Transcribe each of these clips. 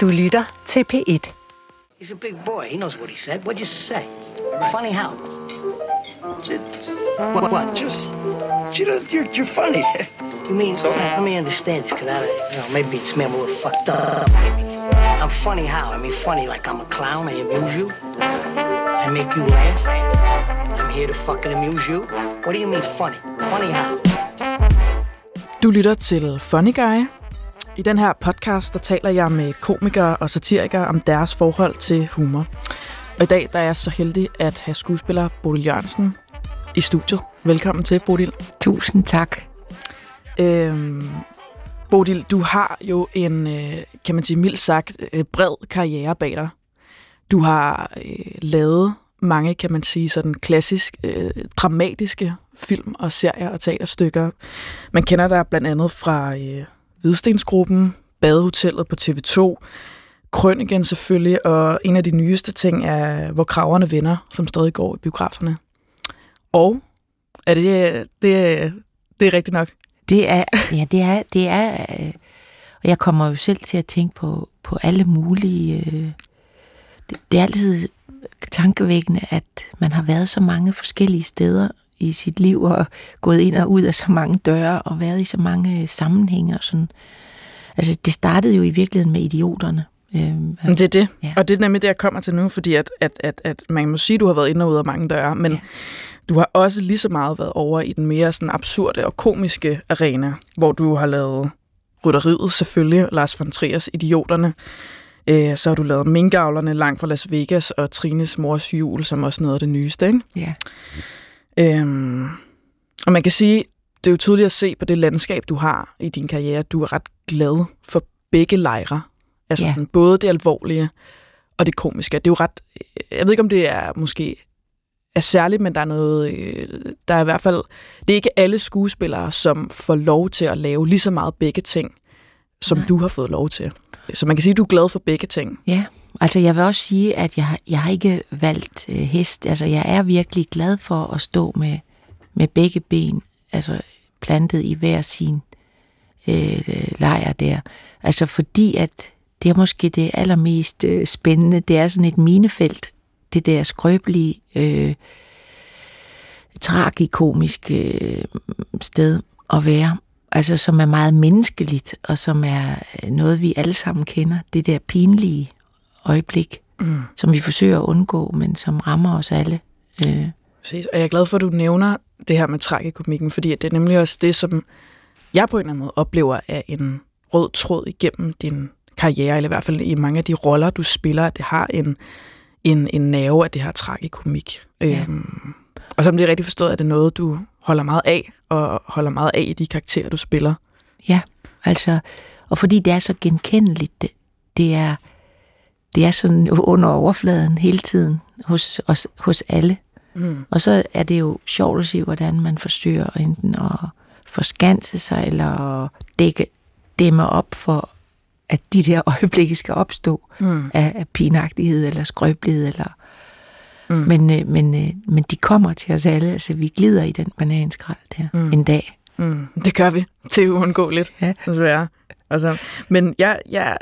Du lytter til P1. He's a big boy. He knows what he said. What'd you say? Funny how? Just, what, what? Just, you know, you're, you're funny. you mean, so, let me understand this, because I, you know, maybe it's me, I'm a little fucked up. Maybe. I'm funny how? I mean, funny like I'm a clown, I amuse you. I make you laugh. I'm here to fucking amuse you. What do you mean funny? Funny how? Du lytter til Funny Guy. I den her podcast, der taler jeg med komikere og satirikere om deres forhold til humor. Og i dag der er jeg så heldig at have skuespiller Bodil Jørgensen i studiet. Velkommen til, Bodil. Tusind tak. Øhm, Bodil, du har jo en, øh, kan man sige, mildt sagt, øh, bred karriere bag dig. Du har øh, lavet mange, kan man sige, sådan klassisk øh, dramatiske film og serier og teaterstykker. Man kender dig blandt andet fra øh, Hvidstensgruppen, Badehotellet på TV2, Krønigen selvfølgelig, og en af de nyeste ting er Hvor kraverne vender, som stadig går i biograferne. Og er det, det, det er rigtigt nok? Det er, ja, det er, det er, øh, og jeg kommer jo selv til at tænke på, på alle mulige, øh, det, det er altid tankevækkende, at man har været så mange forskellige steder i sit liv, og gået ind og ud af så mange døre, og været i så mange sammenhænge og sådan. Altså, det startede jo i virkeligheden med idioterne. Øhm, det er det, ja. og det er nemlig det, jeg kommer til nu, fordi at, at, at, at man må sige, at du har været ind og ud af mange døre, men ja. du har også lige så meget været over i den mere sådan absurde og komiske arena, hvor du har lavet Rytteriet selvfølgelig, Lars von Triers Idioterne, øh, så har du lavet Minkavlerne langt fra Las Vegas og Trines mors jul, som også noget af det nyeste, ikke? Ja. Øhm, og man kan sige, det er jo tydeligt at se på det landskab, du har i din karriere, du er ret glad for begge lejre. Altså Ja. sådan, både det alvorlige og det komiske. Det er jo ret... Jeg ved ikke, om det er måske er særligt, men der er noget... øh, Der er i hvert fald... Det er ikke alle skuespillere, som får lov til at lave lige så meget begge ting, som Nej. du har fået lov til. Så man kan sige, at du er glad for begge ting. Ja, altså jeg vil også sige, at jeg, jeg har ikke valgt øh, hest. Altså jeg er virkelig glad for at stå med, med begge ben, altså plantet i hver sin øh, lejr der. Altså fordi at det er måske det allermest øh, spændende. Det er sådan et minefelt, det der skrøbelige, øh, tragikomiske øh, sted at være. Altså som er meget menneskeligt, og som er øh, noget, vi alle sammen kender. Det der pinlige øjeblik, Mm. som vi forsøger at undgå, men som rammer os alle. Øh, Præcis. Og jeg er glad for, at du nævner det her med tragikomikken, fordi det er nemlig også det, som jeg på en eller anden måde oplever er en rød tråd igennem din karriere, eller i hvert fald i mange af de roller, du spiller, at det har en, en, en nerve af det her tragikomik. Ja. Øhm, og som det er rigtigt forstået, er det noget, du holder meget af, og holder meget af i de karakterer, du spiller. Ja, altså, og fordi det er så genkendeligt, det, det er, det er sådan under overfladen hele tiden hos, os, hos alle. Mm. Og så er det jo sjovt at se, hvordan man forsøger enten at forskanse sig, eller at dække, dæmme op for, at de der øjeblikke skal opstå Mm. af, af pinagtighed eller skrøbelighed. Eller, Mm. men, øh, men, øh, men de kommer til os alle, altså vi glider i den bananskrald der Mm. en dag. Mm, det gør vi. Det er uundgåeligt, Ja. desværre. Altså, men jeg, jeg,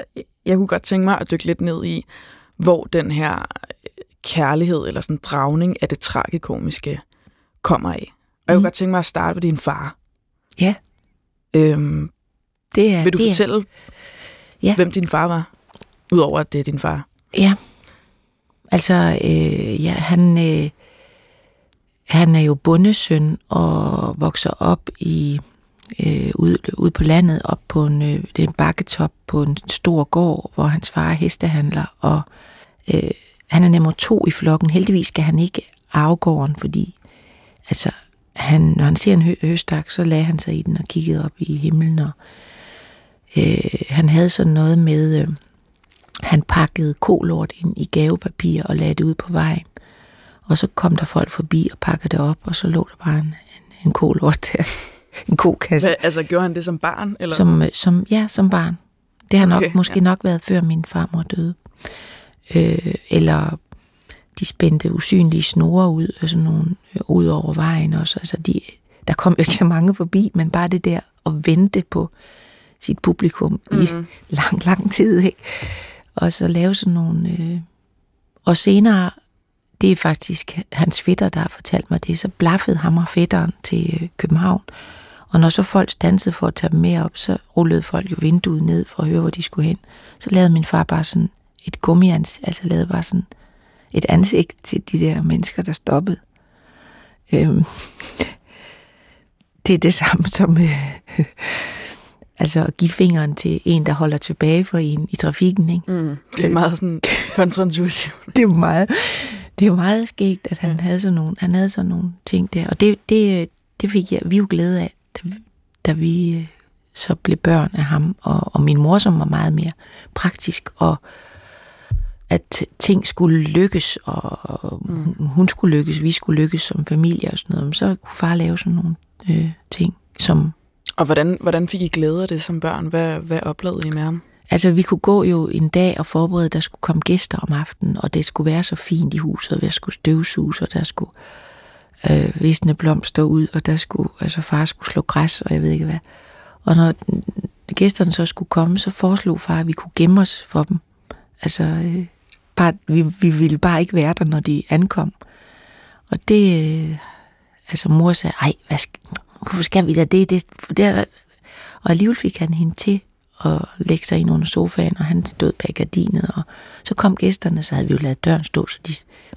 jeg kunne godt tænke mig at dykke lidt ned i, hvor den her kærlighed eller sådan dragning af det tragikomiske kommer af. Og jeg kunne Mm. godt tænke mig at starte med din far. Ja, Øhm, det er... vil du det er, fortælle, Ja. hvem din far var? Udover at det er din far. Ja, altså, øh, ja, han, øh, han er jo bondesøn og vokser op i øh, ude, ude på landet, op på en, øh, det er en bakketop på en stor gård, hvor hans far er hestehandler, og øh, han er nummer to i flokken. Heldigvis skal han ikke arve gården, fordi altså, han, når han ser en hø- høstak, så lagde han sig i den og kiggede op i himlen, og øh, han havde sådan noget med... Øh, han pakkede kolort ind i gavepapir og lagde det ud på vejen. Og så kom der folk forbi og pakkede det op, og så lå der bare en, en, en kolort der. en kokasse. Hva, altså, gjorde han det som barn? Eller? Som, øh, som, ja, som barn. Det har nok, Okay, okay, måske ja. ja. nok været før min farmor døde. Øh, eller de spændte usynlige snore ud, og sådan nogle, øh, ud over vejen også. Altså de, der kom jo ikke så mange forbi, men bare det der at vente på sit publikum mm. i lang, lang tid. Ikke? Og så lave sådan nogle... Øh, og senere, det er faktisk hans fætter, der har fortalt mig det, så blaffede ham og fætteren til øh, København. Og når så folk stansede for at tage dem med op, så rullede folk jo vinduet ned for at høre, hvor de skulle hen. Så lavede min far bare sådan et gummians, altså lavede bare sådan et ansigt til de der mennesker, der stoppede. Øhm, det er det samme som øh, altså at give fingeren til en, der holder tilbage for en i trafikken. Ikke? Mm, det er meget sådan kontraintuitivt. det er meget, det er meget skægt, at han, ja. havde sådan nogle, han havde sådan nogle ting der. Og det, det, det fik jeg, vi jo glæde af, da, da vi øh, så blev børn af ham. Og, og min mor, som var meget mere praktisk, og at ting skulle lykkes, og mm. hun skulle lykkes, vi skulle lykkes som familie og sådan noget. Så kunne far lave sådan nogle øh, ting, som... Og hvordan, hvordan fik I glæde af det som børn? Hvad, hvad oplevede I med ham? Altså, vi kunne gå jo en dag og forberede, at der skulle komme gæster om aftenen, og det skulle være så fint i huset, og der skulle støvsuges, og der skulle øh, visne blomster ud, og der skulle, altså far skulle slå græs, og jeg ved ikke hvad. Og når gæsterne så skulle komme, så foreslog far, at vi kunne gemme os for dem. Altså, øh, bare, vi, vi ville bare ikke være der, når de ankom. Og det, øh, altså mor sagde, ej, hvad skal, hvorfor skal vi da det? det, det og alligevel fik han hende til at lægge sig ind under sofaen, og han stod bag gardinet, og så kom gæsterne, så havde vi jo lavet døren stå, så de,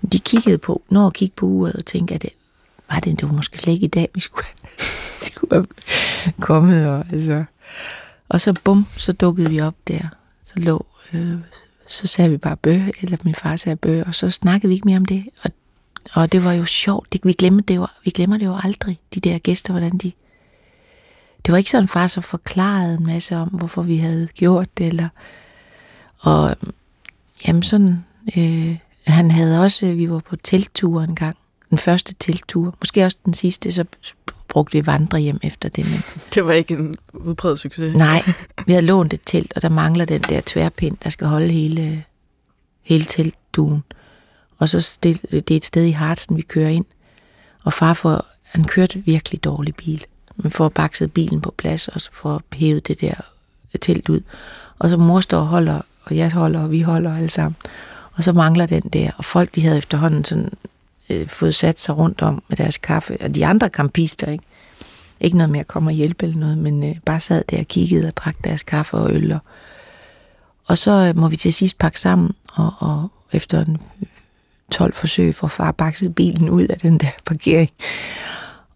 de kiggede på, når at kigge på uret og tænkte, at det, var det, det var måske slet ikke i dag, vi skulle, skulle have kommet, og altså, og så bum, så dukkede vi op der, så lå, øh, så sagde vi bare bø, eller min far sagde bø, og så snakkede vi ikke mere om det, og og det var jo sjovt. Det, vi, glemmer det jo, vi glemmer det jo aldrig, de der gæster, hvordan de... Det var ikke sådan, far så forklarede en masse om, hvorfor vi havde gjort det. Eller, og jamen sådan... Øh, han havde også... Vi var på telttur en gang. Den første telttur. Måske også den sidste, så brugte vi vandrehjem efter det. Men... Det var ikke en udbredt succes. Nej, vi havde lånt et telt, og der mangler den der tværpind, der skal holde hele, hele teltduen. Og så det, det er et sted i Hartsen, vi kører ind. Og far får, han kørte virkelig dårlig bil. Men får bakset bilen på plads, og så får hævet det der telt ud. Og så mor står og holder, og jeg holder, og vi holder alle sammen. Og så mangler den der. Og folk, de havde efterhånden sådan, øh, fået sat sig rundt om med deres kaffe. Og de andre kampister, ikke? Ikke noget med at komme og hjælpe eller noget, men øh, bare sad der og kiggede og drak deres kaffe og øl. Og, og så øh, må vi til sidst pakke sammen, og, og efter en 12 forsøg for far bakset bilen ud af den der parkering.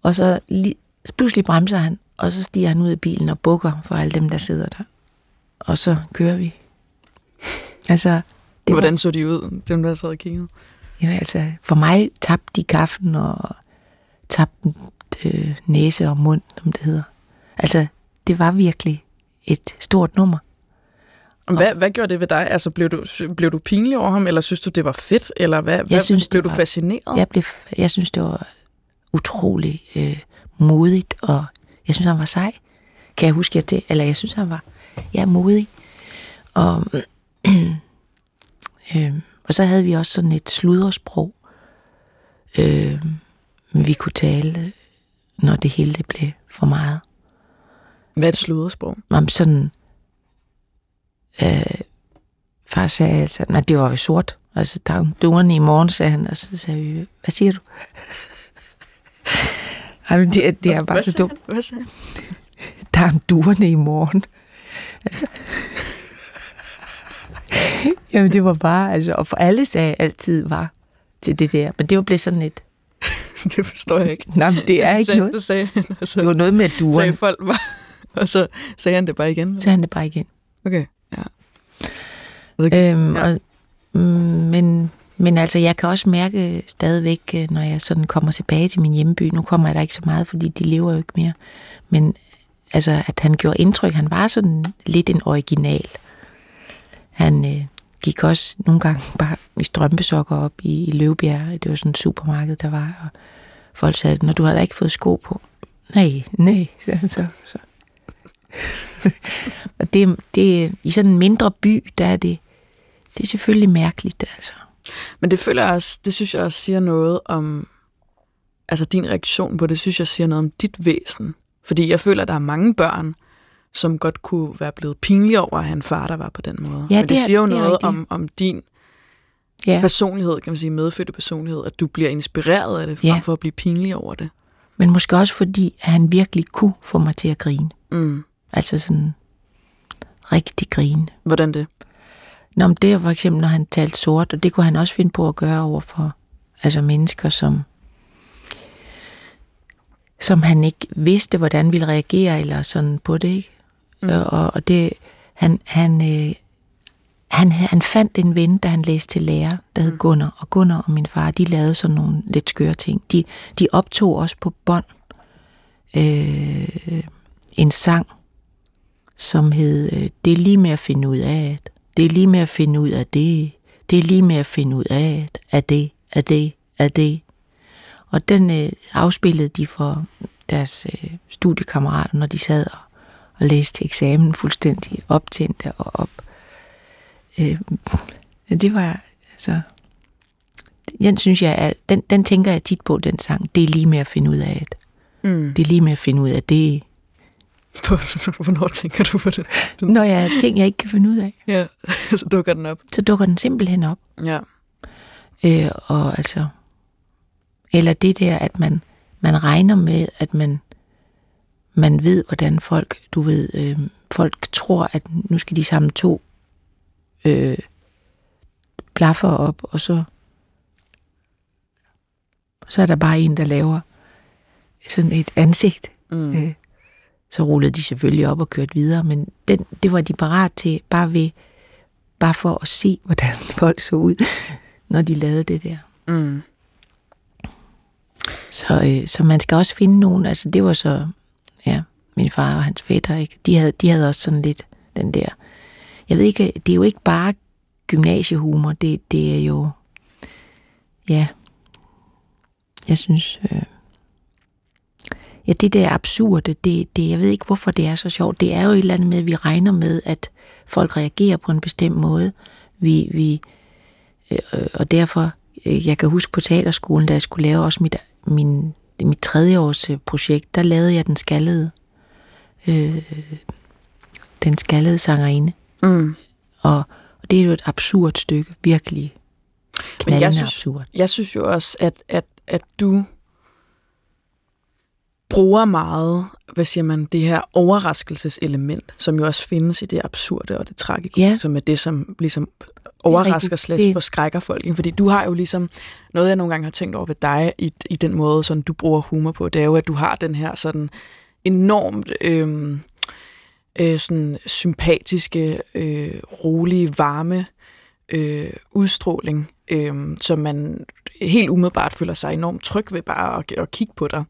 Og så lige, pludselig bremser han, og så stiger han ud af bilen og bukker for alle dem, der sidder der. Og så kører vi. Altså, det Hvordan var, så de ud, dem der sad og kiggede? Ja, altså, for mig tabte de kaffen og tabte øh, næse og mund, som det hedder. Altså, det var virkelig et stort nummer. Hvad, hvad gjorde det ved dig? Altså, blev du, blev du pinlig over ham, eller synes du, det var fedt? Eller hvad, jeg hvad synes, blev du var, fascineret? Jeg, blev, jeg synes, det var utrolig øh, modigt, og jeg synes, han var sej. Kan jeg huske det? Eller jeg synes, han var ja, modig. Og, øh, og så havde vi også sådan et sludresprog, øh, vi kunne tale, når det hele det blev for meget. Hvad er et sludresprog? Om sådan øh, far sagde altså, at det var jo sort. Altså, der er duerne i morgen, sagde han, og så sagde vi, hvad siger du? Ej, men det, det er bare hvad så dumt. Hvad sagde han? Der er duerne i morgen. Altså, jamen, det var bare, altså, og for alle sagde altid var til det der, men det var blevet sådan et, det forstår jeg ikke. Nej, men det er ikke noget. sagde han, altså, det var noget med duerne. Sagde folk bare, og så sagde han det bare igen? Sagde han det bare igen. Okay. Ja. Øhm, ja. og, mm, men, men altså, jeg kan også mærke stadigvæk, øh, når jeg sådan kommer tilbage til min hjemby, nu kommer jeg der ikke så meget, fordi de lever jo ikke mere, men altså, at han gjorde indtryk, han var sådan lidt en original. Han øh, gik også nogle gange bare i strømpesokker op i, i Løvbjerg, det var sådan et supermarked, der var, og folk sagde, når du har da ikke fået sko på. Nej, nej, så, så, så og det, det, i sådan en mindre by, der er det, det er selvfølgelig mærkeligt, altså. Men det føler jeg også, det synes jeg også siger noget om, altså din reaktion på det, synes jeg siger noget om dit væsen. Fordi jeg føler, at der er mange børn, som godt kunne være blevet pinlig over, at han far, der var på den måde. Ja, Men det, det er- siger jo det noget rigtigt. om, om din Ja. personlighed, kan man sige, medfødte personlighed, at du bliver inspireret af det, frem Ja. for at blive pinlig over det. Men måske også fordi, at han virkelig kunne få mig til at grine. Mm. Altså sådan rigtig grine. Hvordan det? Nå, men det er for eksempel, når han talte sort, og det kunne han også finde på at gøre over for altså mennesker, som, som han ikke vidste, hvordan ville reagere eller sådan på det. Ikke? Mm. Og, og det, han, han, øh, han, han fandt en ven, da han læste til lærer, der hed Gunnar. Og Gunnar og min far, de lavede sådan nogle lidt skøre ting. De, de optog også på bånd øh, en sang, som hed øh, Det er lige med at finde ud af det. Det er lige med at finde ud af det. Det er lige med at finde ud af det. Af det, af det, af det. Og den øh, afspillede de for deres øh, studiekammerater, når de sad og, og læste eksamen fuldstændig optændte og op. Øh, det var altså... Den synes jeg, er, den, den tænker jeg tit på, den sang. Det er lige med at finde ud af det. Mm. Det er lige med at finde ud af det. Hvornår tænker du på det? Når jeg ting, jeg ikke kan finde ud af, Ja, så dukker den op. så dukker den simpelthen op. Ja. Øh, og altså, eller det der, at man, man regner med, at man, man ved, hvordan folk, du ved, øh, folk tror, at nu skal de samle to øh, blaffer op, og så, så er der bare en, der laver sådan et ansigt. Mm. Øh, så rullede de selvfølgelig op og kørte videre, men den, det var de parat til, bare ved, bare for at se, hvordan folk så ud, når de lavede det der. Mm. Så, øh, så man skal også finde nogen, altså det var så, ja, min far og hans fætter, ikke? De, havde, de havde også sådan lidt den der, jeg ved ikke, det er jo ikke bare gymnasiehumor, det, det er jo, ja, jeg synes, øh, ja, det der absurde, det, det, jeg ved ikke, hvorfor det er så sjovt, det er jo et eller andet med, at vi regner med, at folk reagerer på en bestemt måde, vi, vi øh, og derfor, øh, jeg kan huske på teaterskolen, da jeg skulle lave også mit, min, mit tredje års projekt, der lavede jeg den skaldede, øh, den skaldede sangerinde. Mm. Og, og det er jo et absurd stykke, virkelig knaldende synes- absurd. Jeg synes jo også, at, at, at du bruger meget, hvad siger man, det her overraskelseselement, som jo også findes i det absurde og det tragiske, Ja. som er det, som ligesom overrasker Det- forskrækker folk. ikke? Fordi du har jo ligesom, noget jeg nogle gange har tænkt over ved dig, i, i den måde, sådan du bruger humor på, det er jo, at du har den her sådan enormt øhm, øh, sådan sympatiske, øh, rolige, varme øh, udstråling, øh, som man helt umiddelbart føler sig enormt tryg ved bare at, at kigge på dig.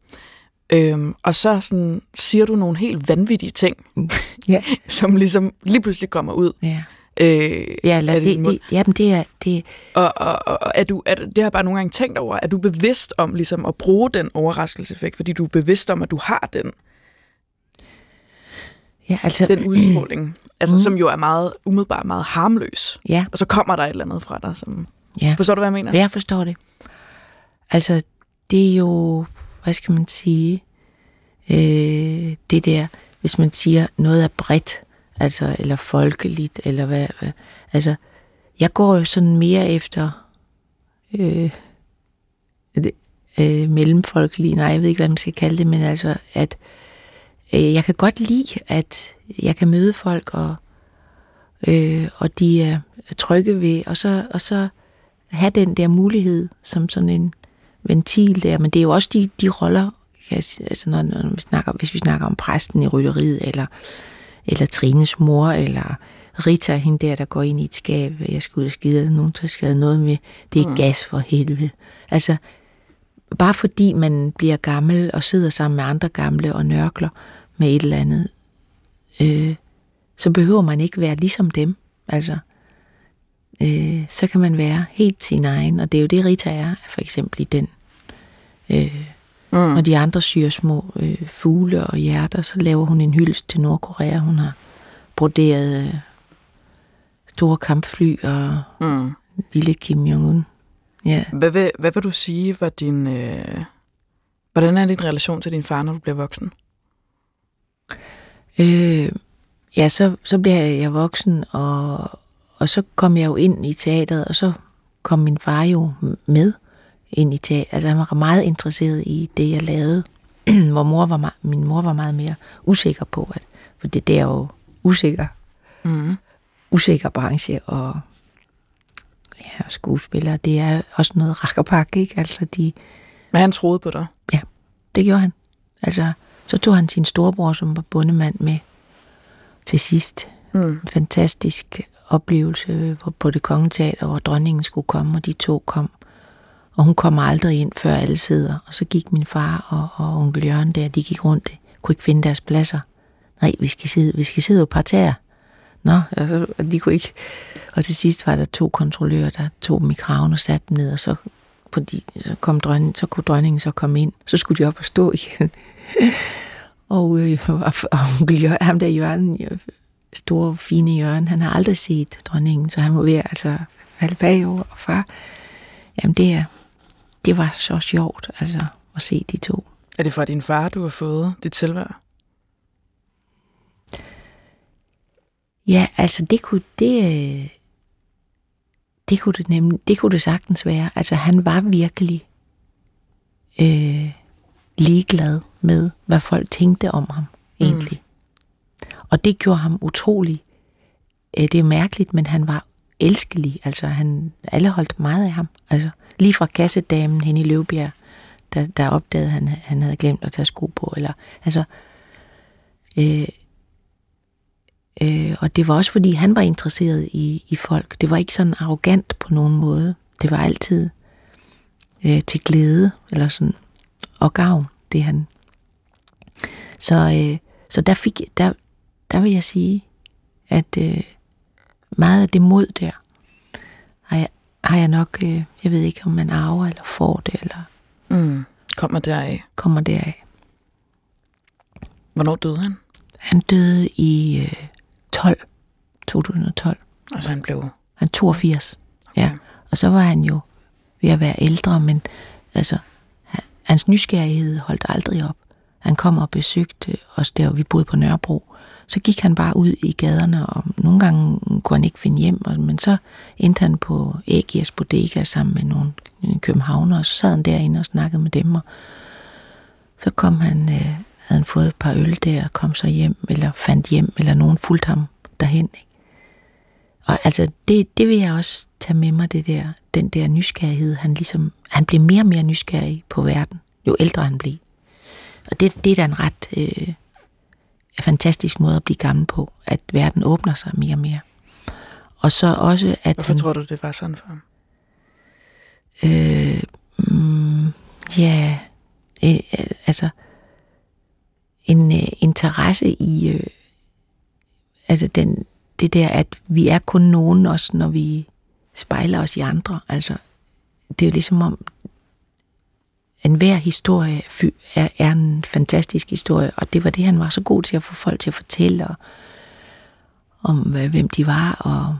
Øhm, og så sådan, siger du nogle helt vanvittige ting, Ja. som ligesom lige pludselig kommer ud. Ja, Øh, ja lad det, det, jamen det er, det, Og, og, og er du, er, det har jeg bare nogle gange tænkt over. Er du bevidst om ligesom at bruge den overraskelseseffekt, fordi du er bevidst om, at du har den, ja, altså, den udstråling, altså, Mm. som jo er meget umiddelbart meget harmløs. ja, Og så kommer der et eller andet fra dig. Som, ja. forstår du, hvad jeg mener? Ja, jeg forstår det. Altså, det er jo, hvad skal man sige, øh, det der, hvis man siger noget er bredt, altså, eller folkeligt, eller hvad, hvad altså, jeg går jo sådan mere efter øh, det, øh, mellemfolkelige, nej, jeg ved ikke, hvad man skal kalde det, men altså, at øh, jeg kan godt lide, at jeg kan møde folk, og, øh, og de er trygge ved, og så, og så have den der mulighed som sådan en ventil der, men det er jo også de, de roller, kan sige, altså når, når vi snakker, hvis vi snakker om præsten i rytteriet, eller, eller Trines mor, eller Rita, hende der, der går ind i et skab, jeg skal ud og skide, eller nogen, der skal have noget med, det er mm. gas for helvede. Altså, bare fordi man bliver gammel og sidder sammen med andre gamle og nørkler med et eller andet, øh, så behøver man ikke være ligesom dem. Altså, øh, så kan man være helt sin egen, og det er jo det, Rita er, for eksempel i den. Øh, Mm. Når de andre syr små øh, fugle og hjerter, så laver hun en hyldest til Nordkorea. Hun har broderet øh, store kampfly og Mm. lille Kim Jong-un. Ja. Hvad, vil, hvad vil du sige var din... Øh, hvordan er din relation til din far, når du bliver voksen? Øh, ja, så, så blev jeg voksen, og, og så kom jeg jo ind i teateret, og så kom min far jo med ind i teateret. Altså han var meget interesseret i det, jeg lavede, hvor mor var, min mor var meget mere usikker på, at, for det, det er jo usikker, Mm. usikker branche, og ja, skuespillere, det er også noget rakkerpak, ikke? Altså de, Men han troede på dig. det gjorde han. Altså, så tog han sin storebror, som var bondemand med til sidst. Mm. En fantastisk oplevelse på, på det kongelige teater, hvor dronningen skulle komme, og de to kom. Og hun kom aldrig ind, før alle sidder. Og så gik min far og, og onkel Jørgen der, de gik rundt, kunne ikke finde deres pladser. Nej, vi skal sidde, vi skal sidde på parterre. Nå, og, så, og de kunne ikke. Og til sidst var der to kontrollører, der tog dem i kraven og satte dem ned, og så, på de, så, kom dronningen, så kunne dronningen så komme ind. Så skulle de op og stå igen. og, øh, og, og onkel Jørgen, ham der Jørgen, øh, store, fine Jørgen, han har aldrig set dronningen, så han må være altså falde bagover. Og far, jamen det, er, det var så sjovt, altså, at se de to. Er det fra din far, du har fået dit tilvær? Ja, altså det kunne det, øh, det kunne det nemlig, det kunne det sagtens være. Altså han var virkelig øh, ligeglad med, hvad folk tænkte om ham egentlig. Mm. Og det gjorde ham utrolig, øh, det er mærkeligt, men han var elskelig. Altså han, alle holdt meget af ham. Altså lige fra kassedamen hen i Løvbjerg, der, der opdagede han, han havde glemt at tage sko på. Eller, altså, øh, Øh, og det var også, fordi han var interesseret i, i folk. Det var ikke sådan arrogant på nogen måde. Det var altid øh, til glæde eller sådan, og gavn, det han. Så, øh, så der, fik, der, der vil jeg sige, at øh, meget af det mod der, har jeg, har jeg nok, øh, jeg ved ikke, om man arver eller får det, eller Mm. Kommer deraf. kommer deraf. Hvornår døde han? Han døde i øh, 12, 2012. Altså han blev... Han er 82. Okay. Ja. Og så var han jo ved at være ældre, men altså, han- hans nysgerrighed holdt aldrig op. Han kom og besøgte os der, vi boede på Nørrebro. Så gik han bare ud i gaderne, og nogle gange kunne han ikke finde hjem, og- men så endte han på AGS Bodega sammen med nogle københavnere, og så sad han derinde og snakkede med dem, og så kom han, øh, havde han fået et par øl der, og kom så hjem, eller fandt hjem, eller nogen fulgte ham derhen. Ikke? Og altså, det, det vil jeg også tage med mig, det der, den der nysgerrighed. Han, ligesom, han blev mere og mere nysgerrig på verden, jo ældre han blev. Og det, det er da en ret øh, fantastisk måde at blive gammel på, at verden åbner sig mere og mere. Og så også, at Hvorfor han, tror du, det var sådan for ham? øh, mm, ja, øh, altså en øh, interesse i, øh, altså den, det der, at vi er kun nogen også, når vi spejler os i andre. Altså, det er jo ligesom om, en hver historie er, er en fantastisk historie, og det var det, han var så god til at få folk til at fortælle, og, om hvem de var, og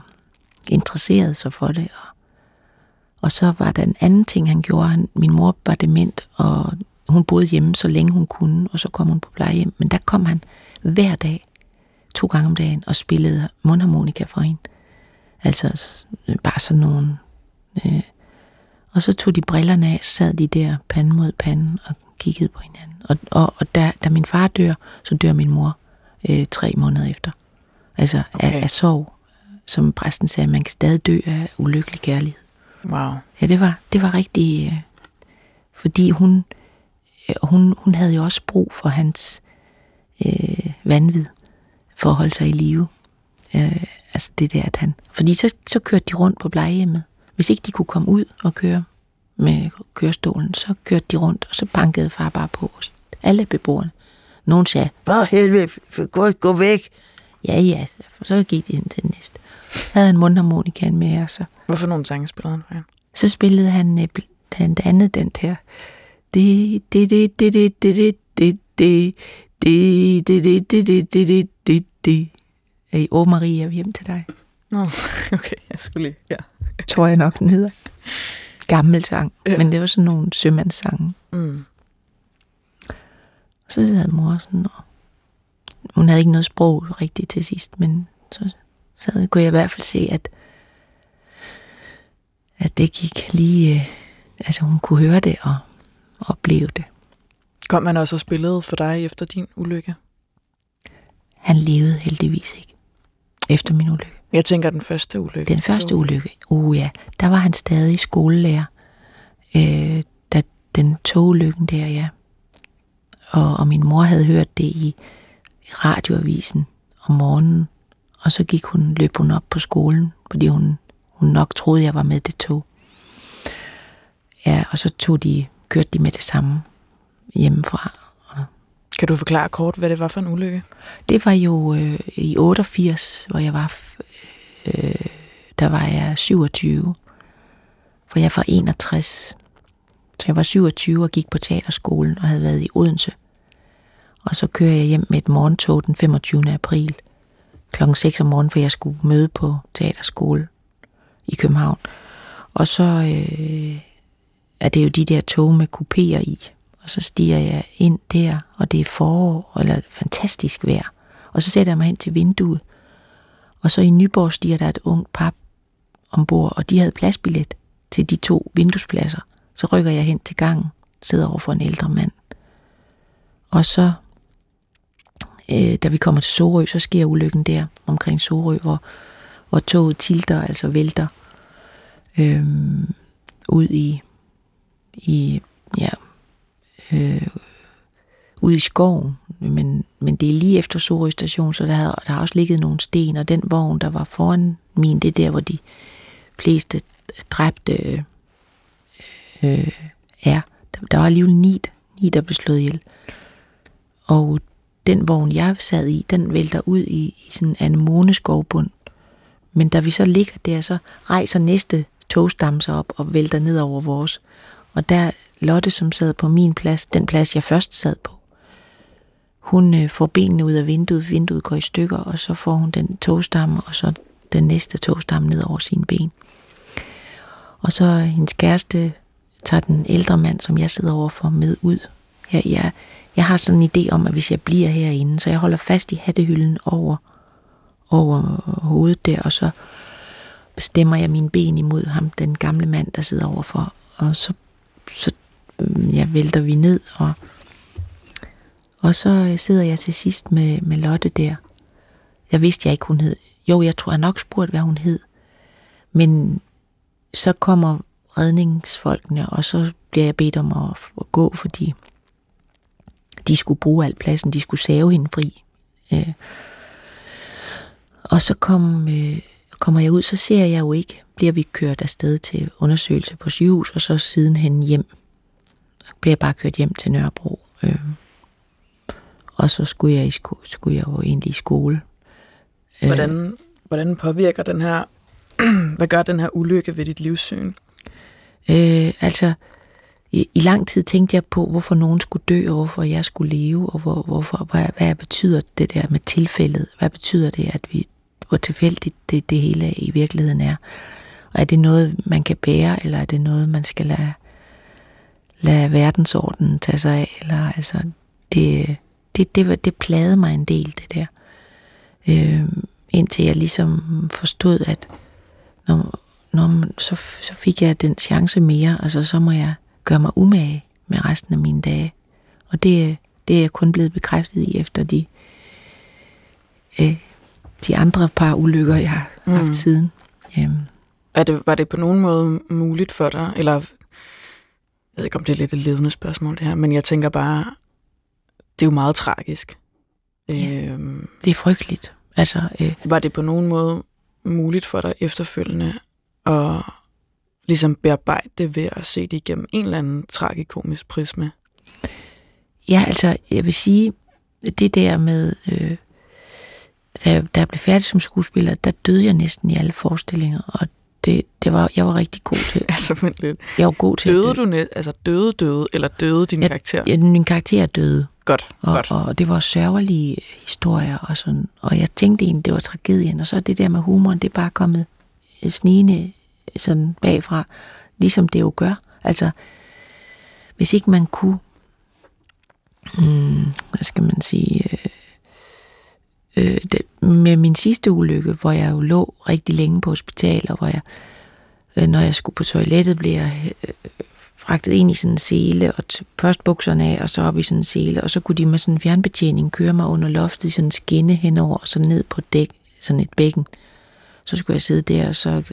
interesserede sig for det. Og, og så var der en anden ting, han gjorde. Han, min mor var dement, og hun boede hjemme, så længe hun kunne, og så kom hun på plejehjem. Men der kom han hver dag, to gange om dagen, og spillede mundharmonika for hende. Altså bare sådan nogle... Øh, og så tog de brillerne af, sad de der pande mod pande og kiggede på hinanden. Og, og, og da, da min far dør, så dør min mor øh, tre måneder efter. Altså. Okay. af, af sorg, som præsten sagde, man kan stadig dø af ulykkelig kærlighed. Wow. Ja, det var, det var rigtig... Øh, fordi hun, øh, hun, hun havde jo også brug for hans øh, vanvid for at holde sig i live. Øh, altså det der, at han... Fordi så, så kørte de rundt på plejehjemmet. Hvis ikke de kunne komme ud og køre med kørestolen, så kørte de rundt, og så bankede far bare på hos alle beboerne. Nogen sagde, hvor helvede, gå, gå væk. Ja, ja, så gik de hen til den næste. Havde han mundharmonikaen med, og så Hvorfor nogle sange spillede han for hende? så spillede han øh, blandt andet den der. Det, det, det, det, det, det, det, det, det, det, det, det, det, det, det, det, det, det. Hey, Åh Marie, jeg vil Nå, okay, jeg skulle lige... Ja. Tror jeg nok, den hedder. Gammel sang, Ja. men det var sådan nogle sømandssange. Mm. Og så sad mor sådan og hun havde ikke noget sprog rigtigt til sidst, men så, så kunne jeg i hvert fald se, at, at det gik lige... Øh, altså hun kunne høre det og opleve det. Kom han også og spillede for dig efter din ulykke? Han levede heldigvis ikke efter min ulykke. Jeg tænker den første ulykke. Den første ulykke, uh ja, der var han stadig skolelærer, øh, da den togulykken der, ja. Og, og min mor havde hørt det i radioavisen om morgenen, og så gik hun, løb hun op på skolen, fordi hun, hun nok troede, jeg var med det tog. Ja, og så tog de, kørte de med det samme hjemmefra. Kan du forklare kort, hvad det var for en ulykke? Det var jo øh, i 88, hvor jeg var, øh, der var jeg 27, for jeg var 61. Så jeg var 27 og gik på teaterskolen og havde været i Odense. Og så kører jeg hjem med et morgentog den 25. april klokken 6 om morgenen, for jeg skulle møde på teaterskole i København. Og så øh, er det jo de der tog med kupéer i. Og så stiger jeg ind der, og det er forår, eller fantastisk vejr. Og så sætter jeg mig hen til vinduet. Og så i Nyborg stiger der et ungt pap ombord, og de havde pladsbillet til de to vinduespladser. Så rykker jeg hen til gangen, sidder over for en ældre mand. Og så, øh, da vi kommer til Sorø, så sker ulykken der omkring Sorø, hvor, hvor toget tilter, altså vælter, øh, ud i i, ja, øh, ude i skoven, men, men det er lige efter Sorø station, så der havde, der har også ligget nogle sten, og den vogn, der var foran min, det er der, hvor de fleste dræbte øh, er. Der, der var alligevel ni, ni, der blev slået ihjel. Og den vogn, jeg sad i, den vælter ud i, i sådan en anemoneskovbund. Men da vi så ligger der, så rejser næste togstamme sig op og vælter ned over vores. Og der Lotte, som sad på min plads, den plads jeg først sad på, hun øh, får benene ud af vinduet, vinduet går i stykker, og så får hun den togstamme, og så den næste togstamme ned over sine ben. Og så hendes kæreste tager den ældre mand, som jeg sidder overfor, med ud. Jeg, jeg, jeg har sådan en idé om, at hvis jeg bliver herinde, så jeg holder fast i hattehylden over, over hovedet der, og så bestemmer jeg mine ben imod ham, den gamle mand, der sidder overfor. Og så så øh, ja, vælter vi ned, og, og så øh, sidder jeg til sidst med, med Lotte der. Jeg vidste jeg ikke, hun hed. Jo, jeg tror, jeg nok spurgte, hvad hun hed. Men så kommer redningsfolkene, og så bliver jeg bedt om at, at gå, fordi de skulle bruge al pladsen, de skulle save hende fri. Øh, og så kom, øh, kommer jeg ud, så ser jeg jo ikke, bliver vi kørt afsted til undersøgelse på sygehus, og så sidenhen hjem. Bliver jeg bare kørt hjem til Nørrebro. Øh, og så skulle jeg, i sko- skulle jeg jo egentlig i skole. Øh, hvordan, hvordan påvirker den her, hvad gør den her ulykke ved dit livssyn? Øh, altså, i, i lang tid tænkte jeg på, hvorfor nogen skulle dø, og hvorfor jeg skulle leve, og hvor, hvorfor, hvad, hvad betyder det der med tilfældet? Hvad betyder det, at vi hvor tilfældigt det, det hele i virkeligheden er. Og er det noget, man kan bære, eller er det noget, man skal lade, lade verdensordenen tage sig af? Eller, altså, det, det, det, det plagede mig en del, det der. Øh, indtil jeg ligesom forstod, at når, når, så, så fik jeg den chance mere, altså så må jeg gøre mig umage med resten af mine dage. Og det, det er jeg kun blevet bekræftet i efter de øh, de andre par ulykker, jeg har mm. haft siden. Jamen. Er det, var det på nogen måde muligt for dig, eller jeg ved ikke, om det er lidt et ledende spørgsmål det her, men jeg tænker bare, det er jo meget tragisk. Ja, øhm, det er frygteligt. Altså, øh, var det på nogen måde muligt for dig efterfølgende at ligesom bearbejde det ved at se det igennem en eller anden tragikomisk prisme? Ja, altså, jeg vil sige, det der med, øh, da jeg, da jeg blev færdig som skuespiller, der døde jeg næsten i alle forestillinger, og det, det var, jeg var rigtig god til. Altså, lidt. Jeg var god til Døde du net, altså døde, døde, eller døde din jeg, karakter? Ja, min karakter døde. Godt, og, godt. Og det var sørgelige historier og sådan. Og jeg tænkte egentlig, det var tragedien. Og så det der med humoren, det er bare kommet snigende sådan bagfra, ligesom det jo gør. Altså, hvis ikke man kunne, hmm, hvad skal man sige, øh, øh, med min sidste ulykke, hvor jeg jo lå rigtig længe på hospital, og hvor jeg, øh, når jeg skulle på toilettet, blev jeg øh, fragtet ind i sådan en sele, og først bukserne af, og så op i sådan en sele, og så kunne de med sådan en fjernbetjening køre mig under loftet i sådan en skinne henover, og så ned på dæk, sådan et bækken. Så skulle jeg sidde der, og så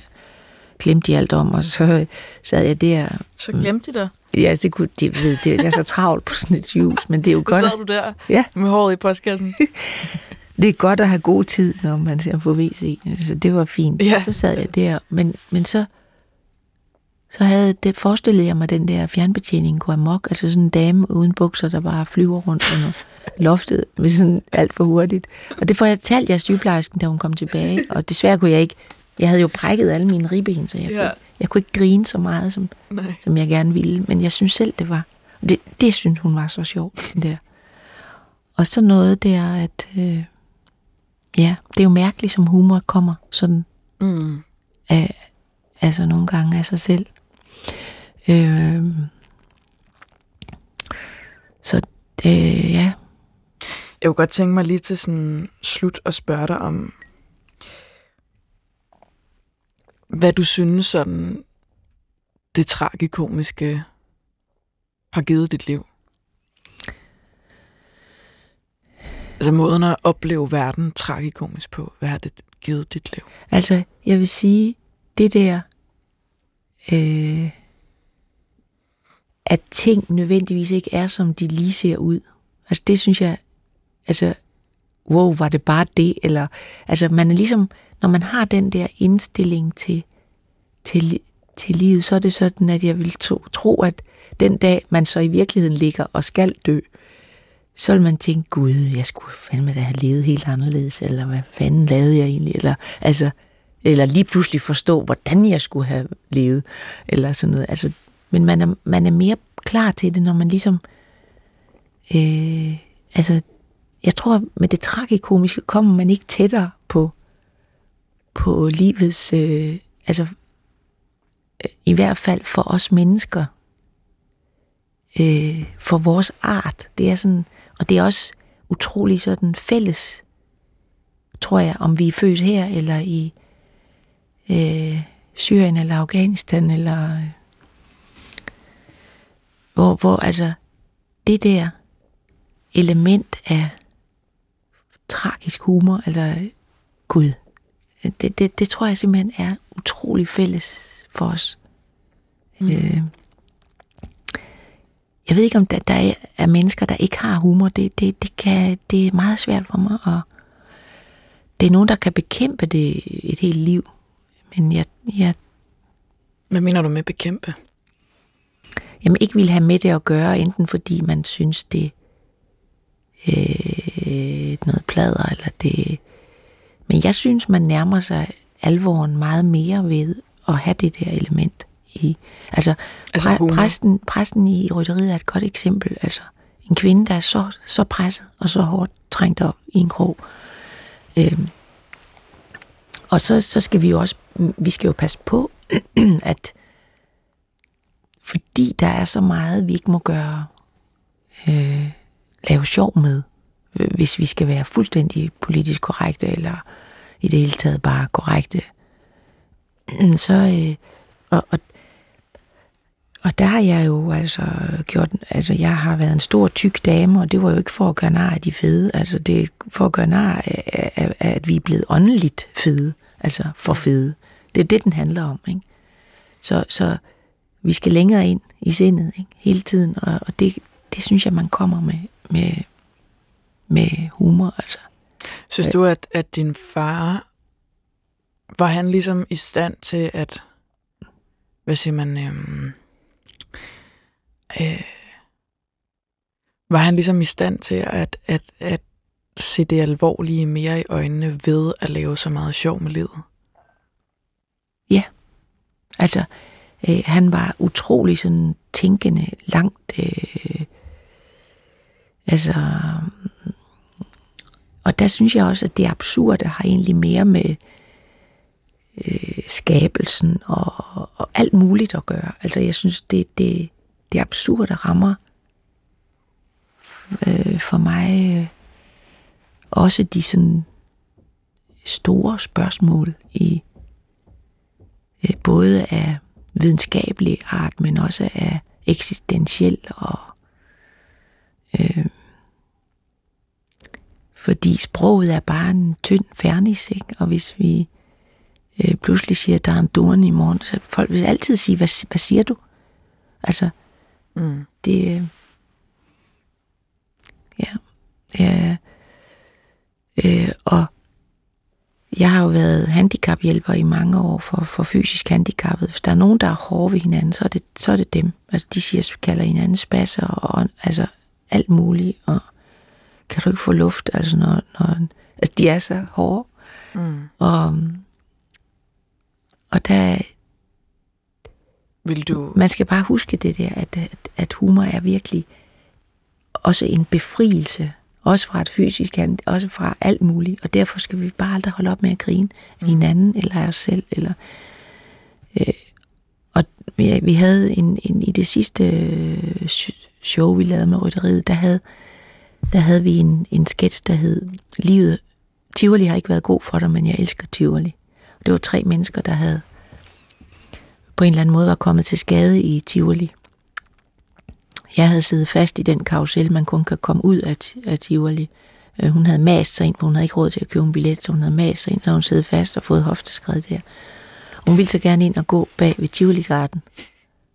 glemte de alt om, og så sad jeg der. Så glemte de dig? Ja, det, kunne, de ved, det er så travlt på sådan et hus, men det er jo Så godt. sad du der Ja. med håret i postkassen. Det er godt at have god tid, når man ser på WC. Så det var fint. Ja. Så sad jeg der, men, men så, så havde det, forestillede jeg mig den der fjernbetjening gå amok. Altså sådan en dame uden bukser, der bare flyver rundt under loftet med sådan alt for hurtigt. Og det fortalte jeg sygeplejersken, da hun kom tilbage. Og desværre kunne jeg ikke... Jeg havde jo brækket alle mine ribben, så jeg, Ja. kunne, jeg kunne ikke grine så meget, som, Nej. som jeg gerne ville. Men jeg synes selv, det var... Det, det synes hun var så sjovt, den der. Og så noget der, at... Øh, ja, det er jo mærkeligt, som humor kommer sådan Mm. af, altså nogle gange af sig selv. Øh, så det, ja, Jeg kunne godt tænke mig lige til sådan slut og spørge dig om, hvad du synes sådan det tragikomiske har givet dit liv. Altså måden at opleve verden tragikomisk på, hvad har det givet dit liv? altså jeg vil sige, det der, øh, at ting nødvendigvis ikke er, som de lige ser ud. Altså det synes jeg, altså, wow, var det bare det? Eller, altså man er ligesom, når man har den der indstilling til, til, til livet, så er det sådan, at jeg vil tro, tro, at den dag, man så i virkeligheden ligger og skal dø, så vil man tænke, gud, jeg skulle fandme da have levet helt anderledes, eller hvad fanden lavede jeg egentlig, eller, altså, eller lige pludselig forstå, hvordan jeg skulle have levet, eller sådan noget. Altså, men man er, man er mere klar til det, når man ligesom, øh, altså, jeg tror, med det tragikomiske kommer man ikke tættere på, på livets, øh, altså, øh, i hvert fald for os mennesker, øh, for vores art. Det er sådan, og det er også utrolig sådan fælles, tror jeg, om vi er født her, eller i øh, Syrien, eller Afghanistan, eller øh, hvor, hvor altså det der element af tragisk humor, eller Gud, det, det, det tror jeg simpelthen er utrolig fælles for os. Mm. Øh, jeg ved ikke, om der, der er- er mennesker, der ikke har humor. Det, det, det, kan, det er meget svært for mig. Og det er nogen, der kan bekæmpe det et helt liv. Men jeg, jeg Hvad mener du med bekæmpe? jamen, ikke vil have med det at gøre, enten fordi man synes, det øh, noget plader, eller det... Men jeg synes, man nærmer sig alvoren meget mere ved at have det der element i. Altså, Altså præ- præsten, præsten i rytteriet er et godt eksempel. Altså, en kvinde, der er så, så presset og så hårdt trængt op i en krog. Øhm, og så, så skal vi jo også, vi skal jo passe på, at fordi der er så meget, vi ikke må gøre, øh, lave sjov med, hvis vi skal være fuldstændig politisk korrekte, eller i det hele taget bare korrekte, så, øh, og, og, og der har jeg jo altså gjort, altså jeg har været en stor tyk dame, og det var jo ikke for at gøre nar af de fede, altså det er for at gøre nar af, af, af at vi er blevet åndeligt fede, altså for fede. Det er det, den handler om, ikke? Så, så vi skal længere ind i sindet ikke? hele tiden, og, og det, det synes jeg, man kommer med, med, med humor. Altså. Synes du, at, at din far, var han ligesom i stand til at, hvad siger man, øhm, øh, var han ligesom i stand til at, at, at se det alvorlige mere i øjnene ved at lave så meget sjov med livet? Ja. Altså, øh, han var utrolig sådan tænkende, langt, øh, altså, og der synes jeg også, at det absurde har egentlig mere med øh, skabelsen og, og alt muligt at gøre. Altså, jeg synes, det, det, det absurde rammer øh, for mig øh, også de sådan store spørgsmål i øh, både af videnskabelig art, men også af eksistentiel og øh, fordi sproget er bare en tynd fernis, ikke? og hvis vi øh, pludselig siger, at der er en dorn i morgen, så folk vil altid sige, hvad, hvad siger du? Altså, mm. det... Øh, ja, ja, øh, og jeg har jo været handicaphjælper i mange år for, for fysisk handicappede. Hvis der er nogen, der er hårde ved hinanden, så er det, så er det dem. Altså, de siger, kalder hinanden spasser og altså alt muligt. Og kan du ikke få luft, altså når, når altså, de er så hårde. Mm. Og, og der, vil du... Man skal bare huske det der, at, at, at humor er virkelig også en befrielse. Også fra et fysisk, også fra alt muligt. Og derfor skal vi bare aldrig holde op med at grine af hinanden, eller af os selv. Eller, øh, og vi, vi havde en, en, i det sidste øh, show, vi lavede med rytteriet, der havde, der havde vi en, en sketch, der hed Livet, Tivoli har ikke været god for dig, men jeg elsker Tivoli. Det var tre mennesker, der havde på en eller anden måde var kommet til skade i Tivoli. Jeg havde siddet fast i den karusel, man kun kan komme ud af, af Tivoli. Øh, hun havde mast sig ind, for hun havde ikke råd til at købe en billet, så hun havde mast sig ind, så hun sad fast og fået hofteskred der. Hun ville så gerne ind og gå bag ved Tivoli-garden.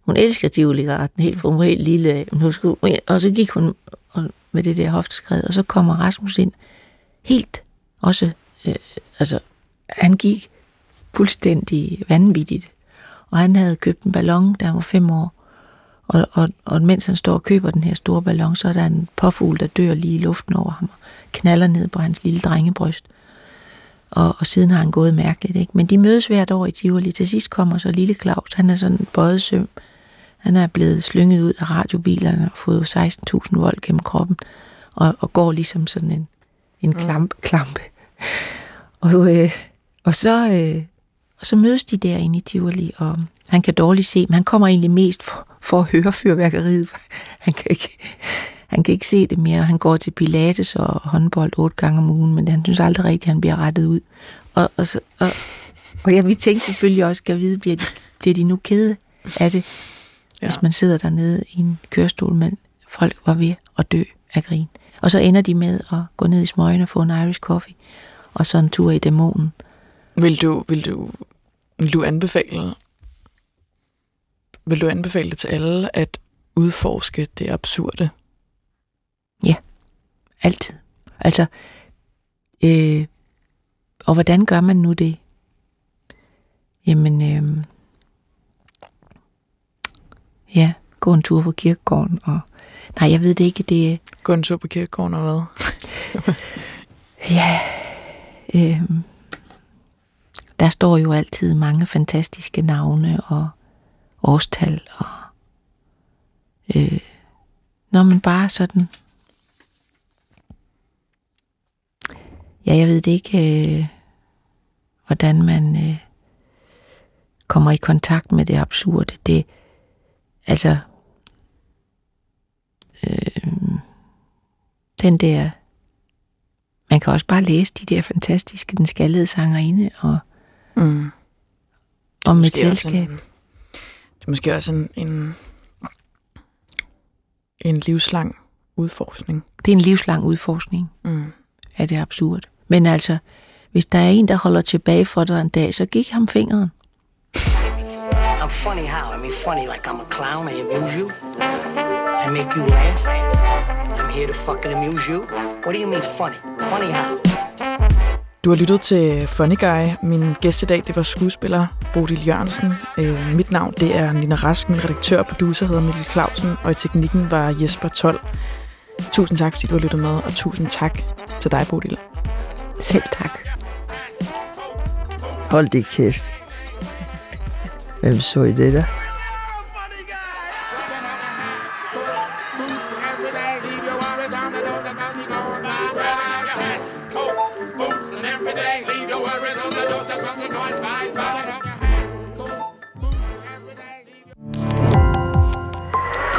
Hun elsker Tivoli-garden, helt, for hun var helt lille. Hun skulle, og så gik hun med det der hofteskred, og så kommer Rasmus ind helt også, øh, altså, han gik fuldstændig vanvittigt og han havde købt en ballon, da han var fem år. Og, og, og mens han står og køber den her store ballon, så er der en påfugl, der dør lige i luften over ham, og knaller ned på hans lille drengebryst. Og, og siden har han gået mærkeligt, ikke? Men de mødes hvert år i Tivoli. Til sidst kommer så lille Claus, han er sådan en bøjet søm. Han er blevet slynget ud af radiobilerne og fået 16.000 volt gennem kroppen, og, og går ligesom sådan en, en klamp, klampe. Og, øh, og så, øh, og så mødes de derinde i Tivoli, og han kan dårligt se, men han kommer egentlig mest for, for at høre fyrværkeriet. Han kan ikke, han kan ikke se det mere. Han går til pilates og håndbold otte gange om ugen, men han synes aldrig rigtigt, at han bliver rettet ud. Og, og, så, og, og ja, vi tænkte selvfølgelig også, skal vide, bliver de, bliver de nu kede af det, ja. hvis man sidder dernede i en kørestol, men folk var ved at dø af grin. Og så ender de med at gå ned i smøgen og få en Irish coffee, og så en tur i dæmonen. Vil du, vil du vil du anbefale, vil du anbefale det til alle at udforske det absurde? Ja, altid. Altså, øh, og hvordan gør man nu det? Jamen, øh, ja, gå en tur på kirkegården, og nej, jeg ved det ikke, det Gå en tur på kirkegården og hvad? ja, øh, der står jo altid mange fantastiske navne og årstal og øh, når man bare sådan. Ja, jeg ved det ikke øh, hvordan man øh, kommer i kontakt med det absurde. Det altså øh, den der man kan også bare læse de der fantastiske den skaldede sangerinde og Mm. Om med selskab. Det er måske også en, en, en livslang udforskning. Det er en livslang udforskning mm. Er det absurd. Men altså, hvis der er en, der holder tilbage for dig en dag, så gik ham fingeren. I'm funny how? I mean funny like I'm a clown, I amuse you. I make you laugh. I'm here to fucking amuse you. What do you mean funny? Funny how? Du har lyttet til Funny Guy. Min gæst i dag, det var skuespiller Bodil Jørgensen. Øh, mit navn, det er Nina Rask. Min redaktør og producer hedder Mikkel Clausen, og i teknikken var Jesper Tol. Tusind tak, fordi du har lyttet med, og tusind tak til dig, Bodil. Selv tak. Hold det kæft. Hvem så I det der?